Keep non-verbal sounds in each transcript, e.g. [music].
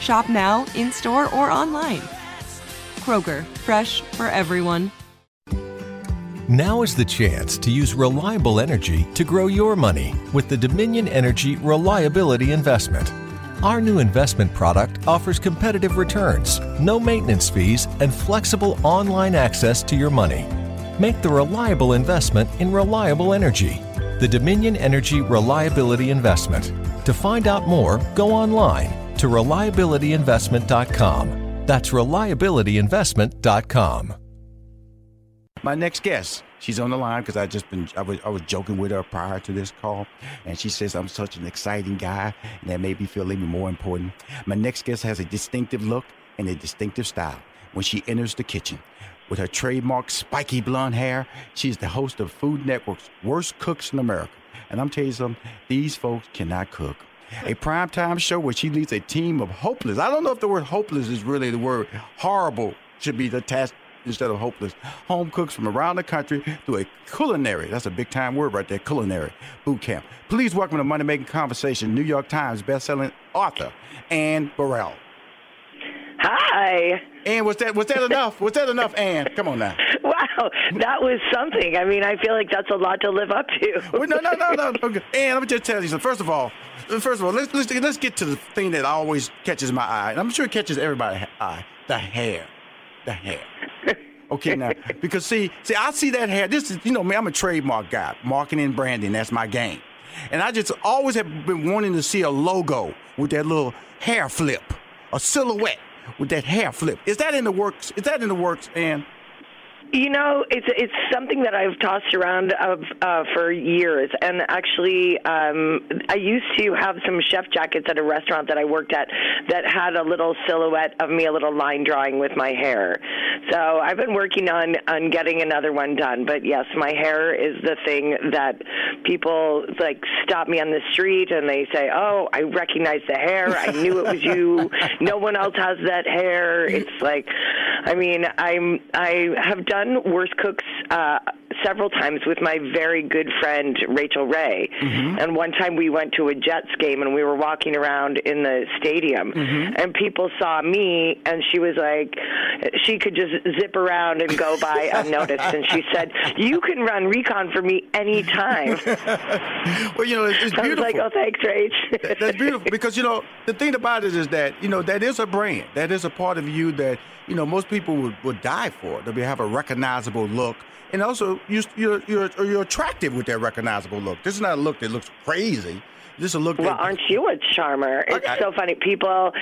Shop now, in store, or online. Kroger, fresh for everyone. Now is the chance to use reliable energy to grow your money with the Dominion Energy Reliability Investment. Our new investment product offers competitive returns, no maintenance fees, and flexible online access to your money. Make the reliable investment in reliable energy. The Dominion Energy Reliability Investment. To find out more, go online to reliabilityinvestment.com. That's reliabilityinvestment.com. My next guest, she's on the line because I just been I was, I was joking with her prior to this call, and she says I'm such an exciting guy, and that made me feel even more important. My next guest has a distinctive look and a distinctive style when she enters the kitchen. With her trademark spiky blonde hair, she's the host of Food Network's Worst Cooks in America. And I'm telling you something, these folks cannot cook. A primetime show where she leads a team of hopeless. I don't know if the word hopeless is really the word. Horrible should be the task instead of hopeless. Home cooks from around the country through a culinary, that's a big time word right there, culinary boot camp. Please welcome to Money Making Conversation, New York Times bestselling author, Anne Burrell. Hi. Anne, was that was that enough? Was that enough, Anne? Come on now. [laughs] Wow, that was something. I mean, I feel like that's a lot to live up to. Well, no, no, no, no. Okay. Anne, let me just tell you something. First of all, first of all, let's let's let's get to the thing that always catches my eye, and I'm sure it catches everybody's eye: the hair, the hair. Okay, now [laughs] because see, see, I see that hair. This is, you know, me. I'm a trademark guy, marketing and branding. That's my game, and I just always have been wanting to see a logo with that little hair flip, a silhouette with that hair flip. Is that in the works? Is that in the works, Anne? You know, it's it's something that I've tossed around of uh, for years, and actually, um, I used to have some chef jackets at a restaurant that I worked at that had a little silhouette of me, a little line drawing with my hair. So I've been working on on getting another one done. But yes, my hair is the thing that people like stop me on the street and they say, "Oh, I recognize the hair. I knew it was you. [laughs] no one else has that hair." It's like, I mean, I'm I have done worse Cooks uh, several times with my very good friend Rachael Ray. Mm-hmm. And one time we went to a Jets game and we were walking around in the stadium Mm-hmm. and people saw me and she was like she could just zip around and go by [laughs] unnoticed and she said, "You can run recon for me anytime." [laughs] Well, you know, it's, it's I was like, "Oh, thanks, Rach." That's beautiful because you know the thing about it is that you know that is a brand, that is a part of you that you know most people would, would die for. We have a recognizable look, and also you, you're you're you're attractive with that recognizable look. This is not a look that looks crazy. This is a look Well, aren't you a charmer? It's so funny. People,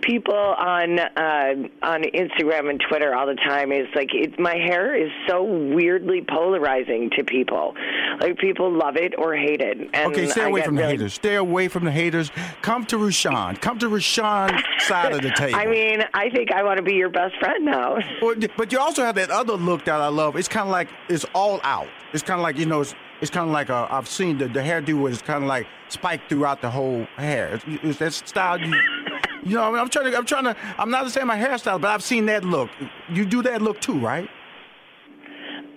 people on uh, on Instagram and Twitter all the time is like, it, my hair is so weirdly polarizing to people. Like people love it or hate it. And Okay, stay away from the really- haters. Stay away from the haters. Come to Rushion. Come to Rushion's side of the [laughs] table. I mean, I think I want to be your best friend now. Well, but you also have that other look that I love. It's kind of like it's all out. It's kind of like you know, it's, it's kind of like uh, I've seen the, the hairdo it's kind of like spiked throughout the whole hair. Is that style you? You know, I mean, I'm trying to, I'm trying to, I'm not saying my hairstyle, but I've seen that look. You do that look too, right?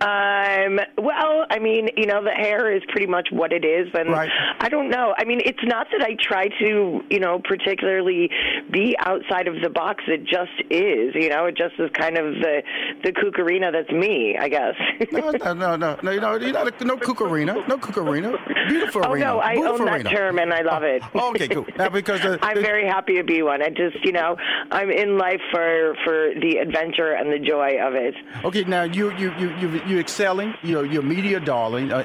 Um, well, I mean, you know, the hair is pretty much what it is, and Right. I don't know. I mean, it's not that I try to, you know, particularly be outside of the box. It just is, you know. It just is kind of the the cucarina that's me, I guess. No, no, no, no, no. You know, you're not a, no cucarina, no cucarina. Beautiful oh arena. no, I Beautiful own that term and I love it. Oh, okay, cool. Now, because the, I'm the- very happy to be one. I just, you know, I'm in life for for the adventure and the joy of it. Okay, now you you you you you excelling. You're a media darling, uh,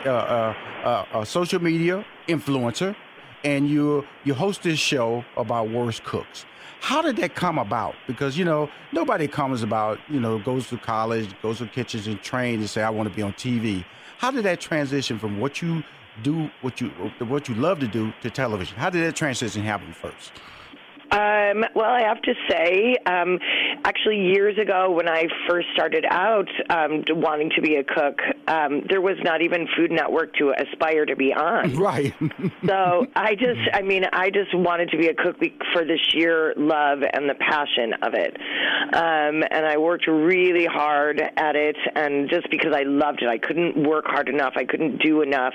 uh, uh, a social media influencer, and you you host this show about worst cooks. How did that come about? Because you know nobody comes about you know goes to college, goes to kitchens and trains and say I want to be on TV. How did that transition from what you do, what you what you love to do, to television? How did that transition happen first? Um, well, I have to say, um, actually, years ago when I first started out um, wanting to be a cook, um, there was not even Food Network to aspire to be on. [laughs] Right. So I just, I mean, I just wanted to be a cook for the sheer love and the passion of it. Um, and I worked really hard at it, and just because I loved it, I couldn't work hard enough. I couldn't do enough.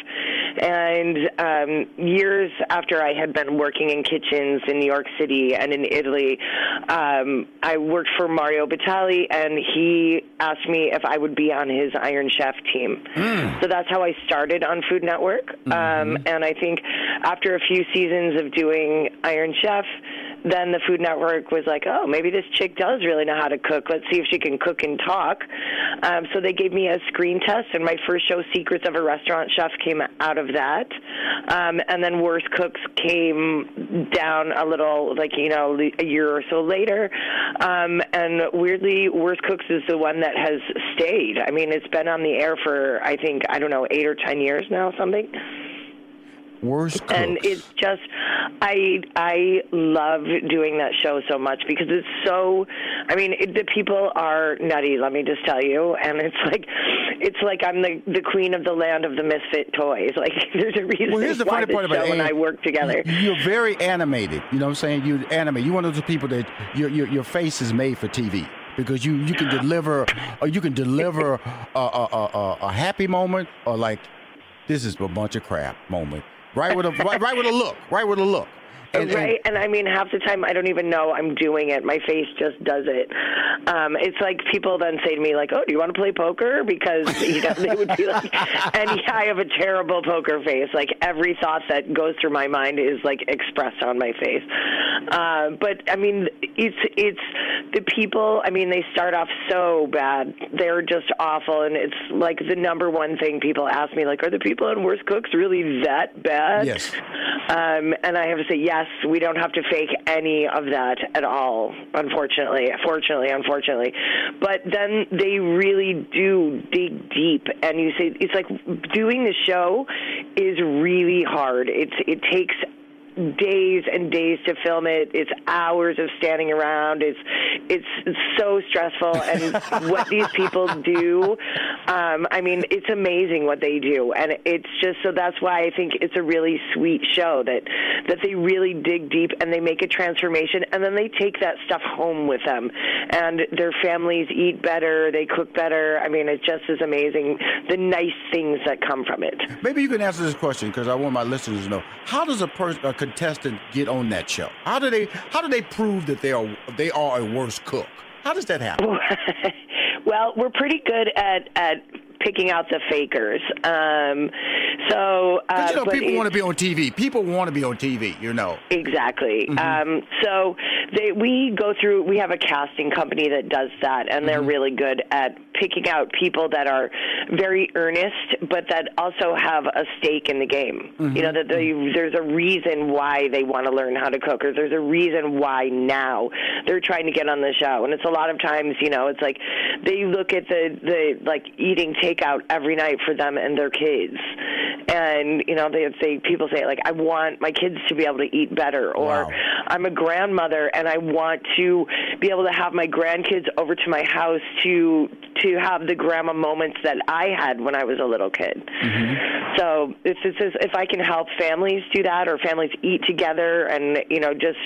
And um, years after I had been working in kitchens in New York City and in Italy, um, I worked for Mario Batali, and he asked me if I would be on his Iron Chef team. So that's how I started on Food Network. Um, and I think after a few seasons of doing Iron Chef, then the Food Network was like, oh, maybe this chick does really know how to cook. Let's see if she can cook and talk. Um, so they gave me a screen test, and my first show, Secrets of a Restaurant Chef, came out of that. Um, and then Worst Cooks came down a little, like, you know, a year or so later. Um, and weirdly, Worst Cooks is the one that has stayed. I mean, it's been on the air for, I think, I don't know, eight or ten years now, something Worst cooks. and it's just i i love doing that show so much because it's so i mean it, the people are nutty let me just tell you and it's like it's like i'm the the queen of the land of the misfit toys [laughs] like there's a reason Well, here's the why funny part about show and i work together You're very animated. You know what I'm saying? You animate. You're one of those people that your your, your face is made for TV because you, you can deliver or you can deliver [laughs] a, a, a, a happy moment or like this is a bunch of crap moment. Right with a right, right with a look. Right with a look. And- right and i mean half the time i don't even know i'm doing it. My face just does it. Um it's like people then say to me like oh do you want to play poker? Because [laughs] you know they would be like [laughs] and yeah i have a terrible poker face. Like every thought that goes through my mind is like expressed on my face. Uh, but i mean it's it's the people i mean they start off so bad. They're just awful and it's like the number one thing people ask me like are the people on worst cooks really that bad? Yes. um, and I have to say, yes, we don't have to fake any of that at all, unfortunately. Fortunately, unfortunately. But then they really do dig deep. And you say, it's like doing the show is really hard. It's It takes days and days to film it. It's hours of standing around. It's it's so stressful. And [laughs] what these people do, um, I mean, it's amazing what they do. And it's just so that's why I think it's a really sweet show that that they really dig deep and they make a transformation and then they take that stuff home with them. And their families eat better. They cook better. I mean, it just is amazing the nice things that come from it. Maybe you can answer this question because I want my listeners to know: How does a person, a contestant, get on that show? How do they, how do they prove that they are they are a worse cook? How does that happen? [laughs] well, we're pretty good at at picking out the fakers. Um, so, uh, you know, people want to be on TV. People want to be on TV. You know. Exactly. Mm-hmm. Um, so they, we go through. We have a casting company that does that, and Mm-hmm. they're really good at picking out people that are very earnest, but that also have a stake in the game. Mm-hmm. You know that they, there's a reason why they want to learn how to cook, or there's a reason why now they're trying to get on the show. And it's a lot of times, you know, it's like they look at the the like eating takeout every night for them and their kids, and you know they they people say like I want my kids to be able to eat better, or Wow. I'm a grandmother and I want to be able to have my grandkids over to my house to to have the grandma moments that I had when I was a little kid. So if it's if I can help families do that or families eat together and you know just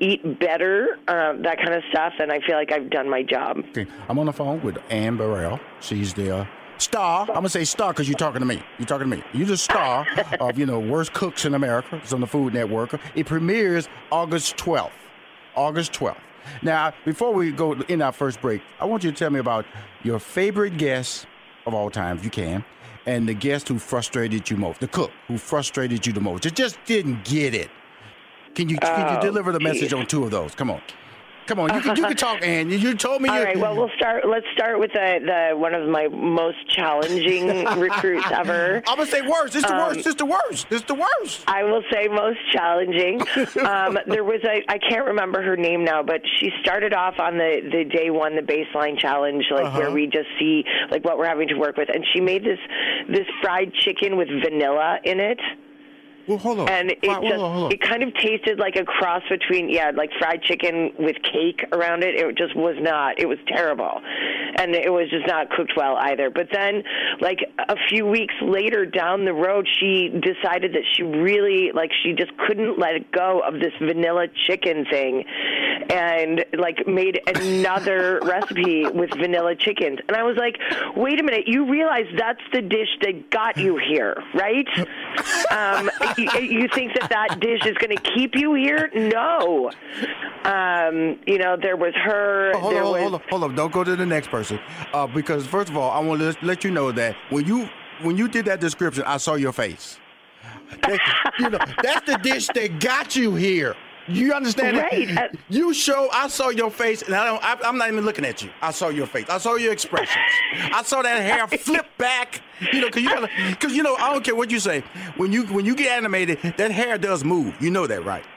eat better, uh, that kind of stuff, then I feel like I've done my job. Okay, I'm on the phone with Anne Burrell. She's the uh, star. I'm gonna say star because you're talking to me. You're talking to me. You're the star [laughs] of you know worst cooks in America. It's on the Food Network. It premieres August 12th. August 12th. Now, before we go in our first break, I want you to tell me about your favorite guest of all time, if you can, and the guest who frustrated you most, the cook who frustrated you the most. It just didn't get it. Can you, can you Oh, deliver the message geez. on two of those? Come on. Come on, you can, you can talk, [laughs] Anne. You, told me All right. Well, we'll start. Let's start with the, the one of my most challenging [laughs] recruits ever. I'm gonna say worst. It's the Um, worst. It's the worst. It's the worst. I will say most challenging. [laughs] Um, there was a I can't remember her name now, but she started off on the the day one the baseline challenge, like Uh-huh. where we just see like what we're having to work with, and she made this this fried chicken with vanilla in it. Well, hold on. and it Hold just on, it kind of tasted like a cross between yeah like fried chicken with cake around it. It just was not it was terrible. And it was just not cooked well either. But then like a few weeks later down the road she decided that she really like she just couldn't let go of this vanilla chicken thing and like made another [laughs] recipe with vanilla chickens. And i was like wait a minute. You realize that's the dish that got you here right uh, um, you, you think that that dish is going to keep you here? No. Um, you know, there was her. Oh, hold on, was. hold on, hold on. Don't go to the next person. Uh, because first of all, I want to let, let you know that when you when you did that description, I saw your face. That- you know, that's the dish that got you here. You understand Right. that? Uh, You show. I saw your face, and I don't. I, I'm not even looking at you. I saw your face. I saw your expressions. I saw that hair [laughs] flip back. You know, cause you gotta, cause you know, I don't care what you say. When you when you get animated, that hair does move. You know that, right? [laughs]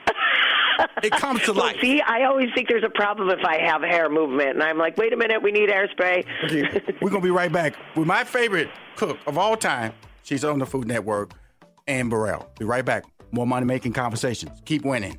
It comes to Well, life. see, I always think there's a problem if I have hair movement, and I'm like, wait a minute, we need hairspray. Okay, [laughs] we're gonna be right back with my favorite cook of all time. She's on the Food Network, Anne Burrell. Be right back. More money making conversations. Keep winning.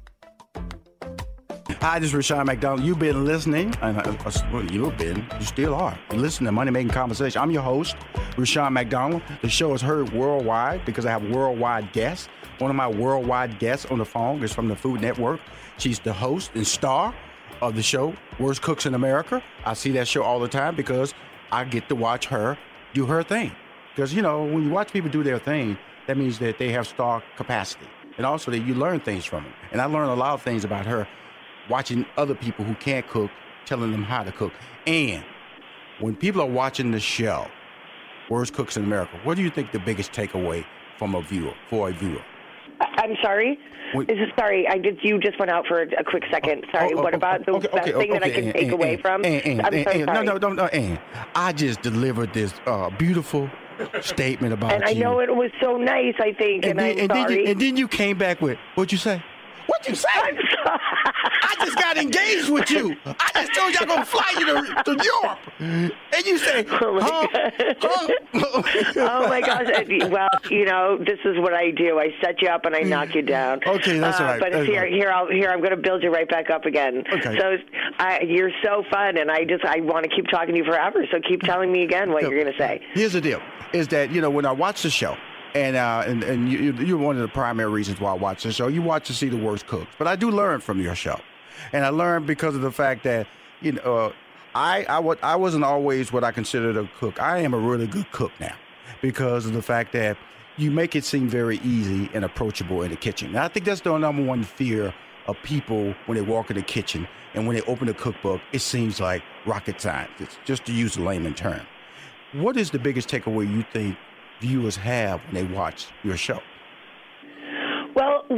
Hi, this is Rushion McDonald. You've been listening, and uh, uh, you've been, you still are, listening to Money Making Conversation. I'm your host, Rushion McDonald. The show is heard worldwide because I have worldwide guests. One of my worldwide guests on the phone is from the Food Network. She's the host and star of the show, Worst Cooks in America. I see that show all the time because I get to watch her do her thing. Because, you know, when you watch people do their thing, that means that they have star capacity. And also that you learn things from them. And I learned a lot of things about her watching other people who can't cook, telling them how to cook. And when people are watching the show, Worst Cooks in America, what do you think the biggest takeaway from a viewer, for a viewer? I'm sorry. Wait. Is it, sorry, I did. You just went out for a, a quick second. Sorry. Oh, oh, what oh, about the okay, best okay, thing that I can Anne, take Anne, away Anne, from? I'm so sorry. No, no, no, no, Anne. I just delivered this uh, beautiful statement about and I know it was so nice. I think, and, and, then, I'm and, then sorry. you, and then you came back with, what'd you say? What'd you say? I'm sorry. I just got engaged with you. I just told you I'm gonna fly you to, to Europe, and you say, [laughs] Oh my huh? huh? oh my gosh! [laughs] Well, you know, this is what I do. I set you up and I knock you down. Okay, that's uh, all right. But That's here, right. here, I'll, here, I'm going to build you right back up again. Okay. So I, you're so fun, and I just I want to keep talking to you forever. So keep telling me again what Look, you're going to say. Here's the deal: is that you know when I watch the show, and uh, and and you, you're one of the primary reasons why I watch the show. You watch to see the worst cooks, but I do learn from your show, and I learn because of the fact that you know uh, I I I wasn't always what I considered a cook. I am a really good cook now because of the fact that you make it seem very easy and approachable in the kitchen. And I think that's the number one fear of people when they walk in the kitchen and when they open a cookbook. It seems like rocket science. It's just to use a layman term. What is the biggest takeaway you think viewers have when they watch your show?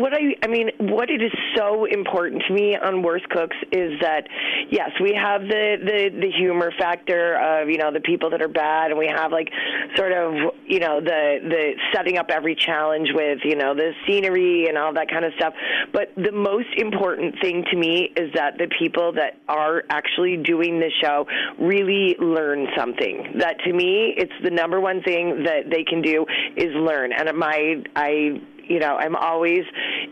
What I I mean, what it is so important to me on Worst Cooks is that yes, we have the the the humor factor of you know the people that are bad, and we have like sort of you know the the setting up every challenge with you know the scenery and all that kind of stuff. But the most important thing to me is that the people that are actually doing the show really learn something. That to me, it's the number one thing that they can do is learn. And my I you know, I'm always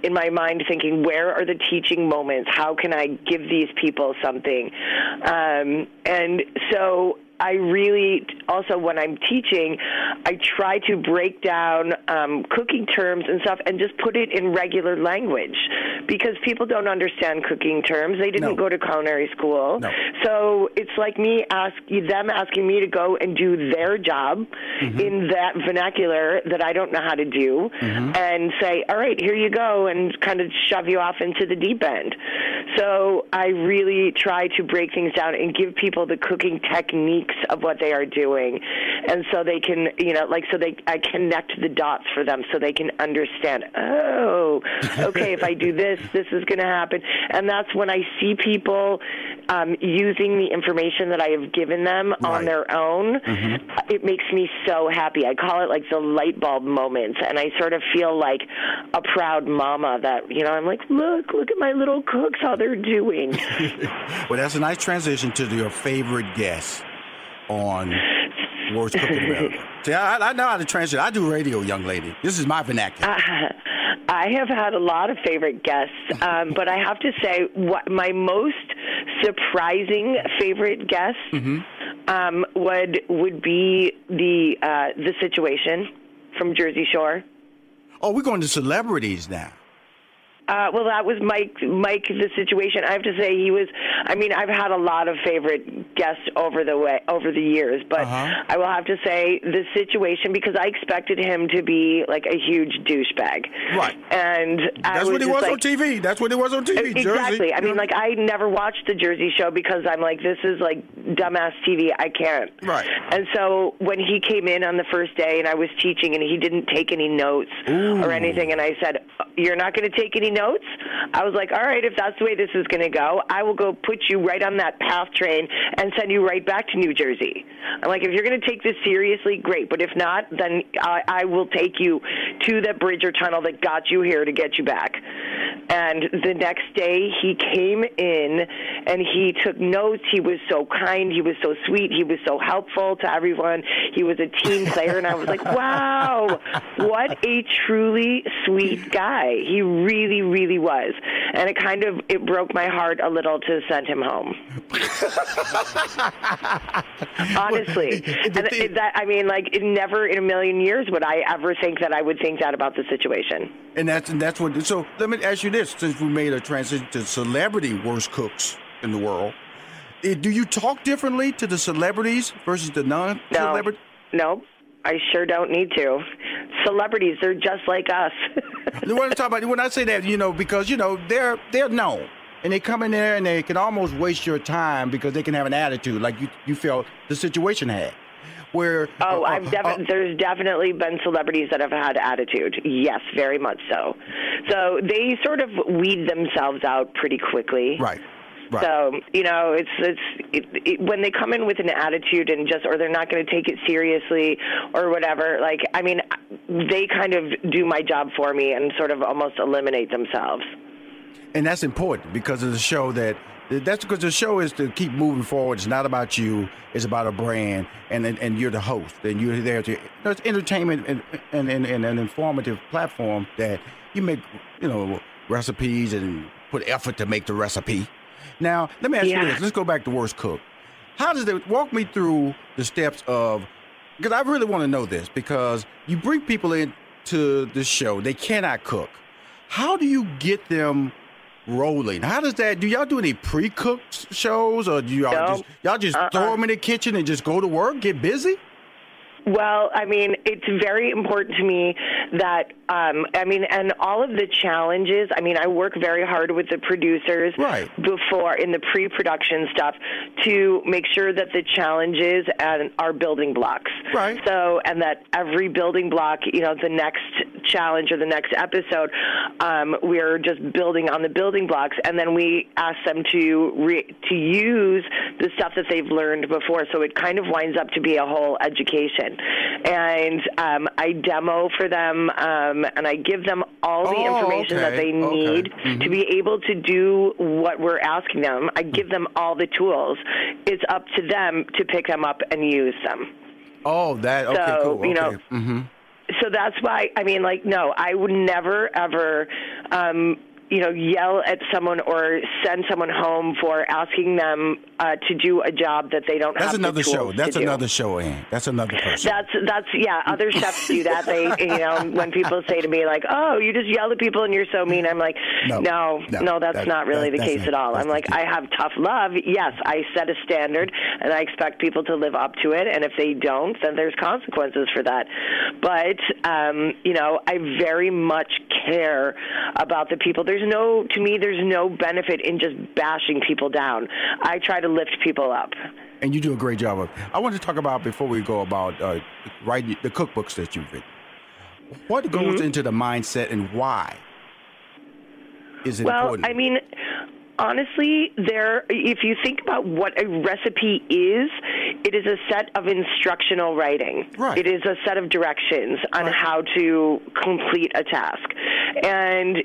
in my mind thinking, where are the teaching moments? How can I give these people something? Um, and so I really also when I'm teaching, I try to break down um, cooking terms and stuff and just put it in regular language because people don't understand cooking terms. They didn't No. go to culinary school, No. so it's like me ask them asking me to go and do their job Mm-hmm. in that vernacular that I don't know how to do, Mm-hmm. and say, "All right, here you go," and kind of shove you off into the deep end. So I really try to break things down and give people the cooking techniques of what they are doing, and so they can, you know, like so they I connect the dots for them so they can understand. Oh, okay, if I do this, this is going to happen, and that's when I see people um, using the information that I have given them on their own. Mm-hmm. It makes me so happy. I call it like the light bulb moments, and I sort of feel like a proud mama that you know I'm like, look, look at my little cooks, how they're doing. [laughs] Well, that's a nice transition to your favorite guest on Worst Cook in America. [laughs] See, I, I know how to transition. I do radio, young lady. This is my vernacular. I have had a lot of favorite guests, [laughs] um, but I have to say, what my most surprising favorite guest um, would would be the uh, the situation from Jersey Shore. oh, we're going to celebrities now. Uh, well, that was Mike. Mike, the situation. I have to say, he was. I mean, I've had a lot of favorite guests over the way over the years, but Uh-huh. I will have to say the situation because I expected him to be like a huge douchebag. Right. And That's what he was like, on TV. That's what he was on TV. Exactly. Jersey. I mean, like I never watched the Jersey Shore because I'm like, this is like dumbass TV. I can't. Right. And so when he came in on the first day and I was teaching and he didn't take any notes or anything, and I said, "You're not going to take any notes." I was like, "All right, if that's the way this is going to go, I will go put you right on that PATH train and send you right back to New Jersey." I'm like, "If you're going to take this seriously, great. But if not, then I, I will take you to that bridge or tunnel that got you here to get you back." And the next day, he came in and he took notes. He was so kind. He was so sweet. He was so helpful to everyone. He was a team player, and I was like, [laughs] "Wow, what a truly sweet guy." He really, really was, and it kind of it broke my heart a little to send him home. [laughs] Honestly, and it- that I mean, like, it never in a million years would I ever think that I would think that about the situation. And that's and that's what. So let me ask you this: since we made a transition to celebrity worst cooks in the world, eh, do you talk differently to the celebrities versus the No, non-celebrity? no, I sure don't need to. Celebrities, they're just like us. what I'm talking about when I say that, you know, because you know they're they're known, and they come in there and they can almost waste your time because they can have an attitude like you you felt the situation had. Where Oh, uh, I've uh, there's definitely been celebrities that have had attitude. Yes, very much so. So they sort of weed themselves out pretty quickly. right, right. So you know, it's it's it, it, when they come in with an attitude and just or they're not going to take it seriously or whatever. Like I mean, they kind of do my job for me and sort of almost eliminate themselves. and that's important because of the show that that's because the show is to keep moving forward. It's not about you. It's about a brand, and and, and you're the host, and you're there to. You know, it's entertainment and, and, and, and an informative platform that you make, you know, recipes and put effort to make the recipe. Now, let me ask Yeah. you this. Let's go back to worst cook. How does it walk me through the steps of? Because I really want to know this because you bring people into the show, they cannot cook. How do you get them rolling? How does that? Do y'all do any pre-cooked shows, or do y'all No. just y'all just Uh-uh. throw them in the kitchen and just go to work, get busy? Well, I mean, it's very important to me that, um, I mean, and all of the challenges, I mean, I work very hard with the producers Right. before in the pre production stuff to make sure that the challenges and are building blocks. Right. So, and that every building block, you know, the next challenge or the next episode, um, we're just building on the building blocks, and then we ask them to re- to use the stuff that they've learned before. So it kind of winds up to be a whole education. And um, I demo for them, um, and I give them all the Oh, information that okay, they okay. need Mhm. to be able to do what we're asking them. I give them all the tools. It's up to them to pick them up and use them. Oh, that okay, So, cool. you know, mm-hmm. so that's why I mean, like, no, I would never ever um, you know, yell at someone or send someone home for asking them uh, to do a job that they don't That's have another the tools show. That's to do. another show, Anne. That's another person. That's that's yeah. Other chefs do that. They [laughs] you know when people say to me like, "Oh, you just yell at people and you're so mean," I'm like, No, "No, no, no, that's that- not really that- the case not- at all." I'm like, I have tough love. Yes, I set a standard and I expect people to live up to it. And if they don't, then there's consequences for that. But um, you know, I very much care about the people. There's no to me. There's no benefit in just bashing people down. I try to lift people up. and you do a great job of. I want to talk about before we go about uh, writing the cookbooks that you've written. What goes Mm-hmm. into the mindset and why is it Well, important? I mean, honestly, there. If you think about what a recipe is, it is a set of instructional writing. Right. It is a set of directions on Right. how to complete a task, and.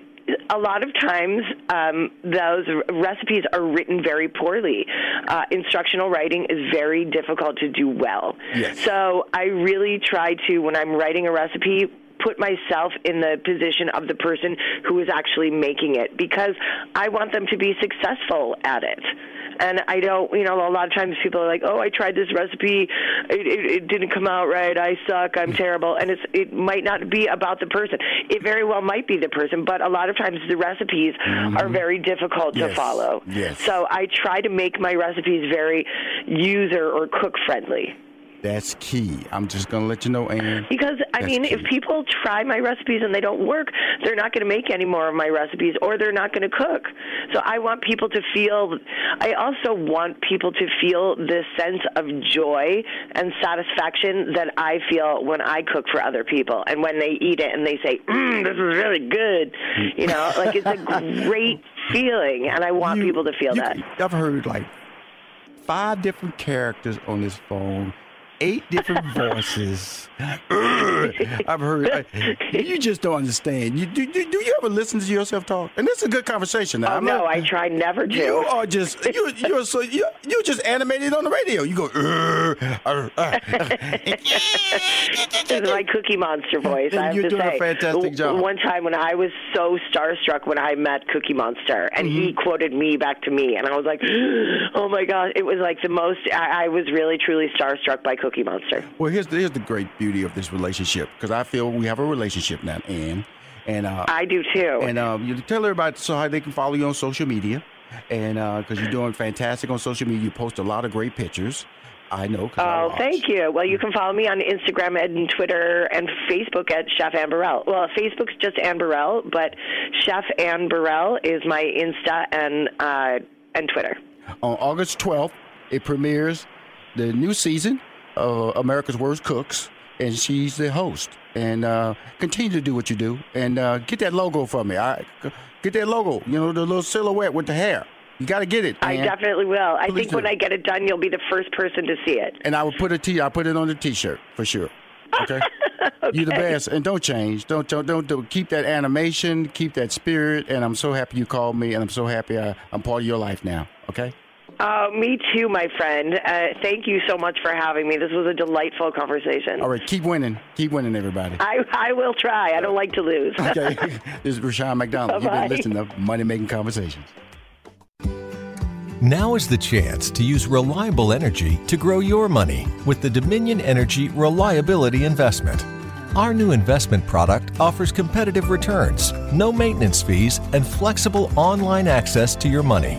A lot of times, um, those recipes are written very poorly. Uh, instructional writing is very difficult to do well. Yes. So I really try to, when I'm writing a recipe, put myself in the position of the person who is actually making it because I want them to be successful at it. And I don't, you know, a lot of times people are like, "Oh, I tried this recipe, it, it, it didn't come out right. I suck. I'm terrible." And it's it might not be about the person. It very well might be the person, but a lot of times the recipes are very difficult to Mm-hmm. Yes. follow. Yes. So I try to make my recipes very user or cook friendly. That's key. I'm just gonna let you know, Anne. Because I mean, key. if people try my recipes and they don't work, they're not going to make any more of my recipes, or they're not going to cook. So I want people to feel. I also want people to feel this sense of joy and satisfaction that I feel when I cook for other people, and when they eat it and they say, mm, "This is really good," you know, like it's a great [laughs] feeling, and I want You- people to feel that. I've heard like five different characters on this phone, eight different voices. I've heard. I- [laughs] you just don't understand. You do, do, do you ever listen to yourself talk? And this is a good conversation. Now. Oh I'm no, not- I try never to. You are just you you're so you you just animated on the radio. You go. "Uh, uh, uh." This is my Cookie Monster voice. And I have you're to doing a fantastic job. One time when I was so starstruck when I met Cookie Monster, and he Mm-hmm. quoted me back to me, and I was like, [gasps] "Oh my gosh!" It was like the most. I, I was really truly starstruck by Cookie Monster. Well, here's the, here's the great beauty of this relationship because I feel we have a relationship now, Anne. and uh, I do too. and uh, you tell everybody so how they can follow you on social media, and because you're doing fantastic on social media, you post a lot of great pictures. I know. Oh, watch. thank you. Well, you can follow me on Instagram and Twitter and Facebook at Chef Anne Burrell. Well, Facebook's just Anne Burrell, but Chef Anne Burrell is my Insta and uh, and Twitter. On August 12th, it premieres the new season of America's Worst Cooks, and she's the host. And uh, continue to do what you do, and uh, get that logo for me. I get that logo. You know the little silhouette with the hair. You got to get it. I definitely will. I Please think when. I get it done, you'll be the first person to see it. And I will put a t. I put it on the t-shirt for sure. Okay. [laughs] You're the best, and don't change. Don't don't don't, don't keep that animation. Keep that spirit. And I'm so happy you called me, and I'm so happy I, I'm part of your life now. Okay. Oh, me too, my friend. Uh, thank you so much for having me. This was a delightful conversation. All right. Keep winning. Keep winning, everybody. I, I will try. I don't like to lose. Okay. [laughs] [laughs] this is Rushion McDonald. You've been listening to Money Making Conversations. Now is the chance to use reliable energy to grow your money with the Dominion Energy Reliability Investment. Our new investment product offers competitive returns, no maintenance fees, and flexible online access to your money.